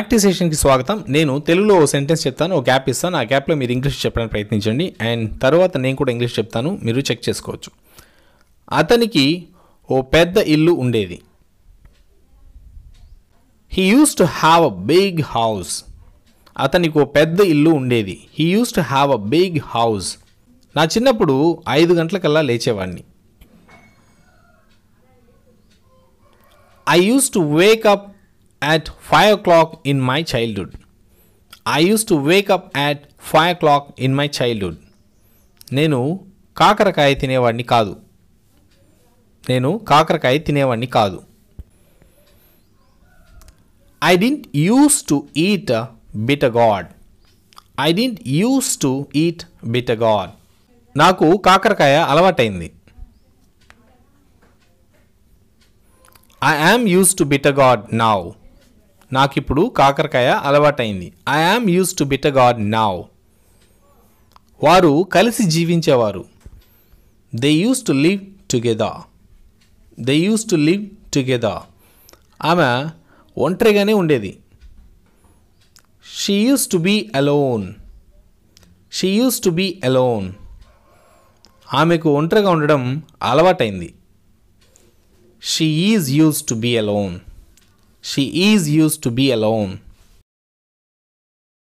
Practice సెషన్కి స్వాగతం. నేను తెలుగులో ఓ సెంటెన్స్ చెప్తాను ఒక గ్యాప్ ఇస్తాను. ఆ గ్యాప్లో మీరు ఇంగ్లీష్ చెప్పడానికి ప్రయత్నించండి. అండ్ తర్వాత నేను కూడా ఇంగ్లీష్ చెప్తాను. మీరు చెక్ చేసుకోవచ్చు. అతనికి ఓ పెద్ద ఇల్లు ఉండేది. He used to have a big house అతనికి ఓ పెద్ద ఇల్లు ఉండేది. He used to have a big house నా చిన్నప్పుడు ఐదు గంటలకల్లా లేచేవాడిని. I used to wake up at 5 o'clock in my childhood. I used to wake up at 5 o'clock in my childhood. నేను కాకరకాయ తినేవాడిని కాదు. నేను కాకరకాయ తినేవాడిని కాదు. I didn't use to eat bitter gourd I didn't use to eat bitter gourd నాకు కాకరకాయ అలవాటైంది. I am used to bitter gourd now నాకిప్పుడు కాకరకాయ అలవాటైంది. I am used to bitter gourd now వారు కలిసి జీవించేవారు. They used to live together they used to live together ఆమె ఒంటరిగానే ఉండేది. She used to be alone she used to be alone ఆమెకు ఒంటరిగా ఉండడం అలవాటైంది. She is used to be alone she is used to be alone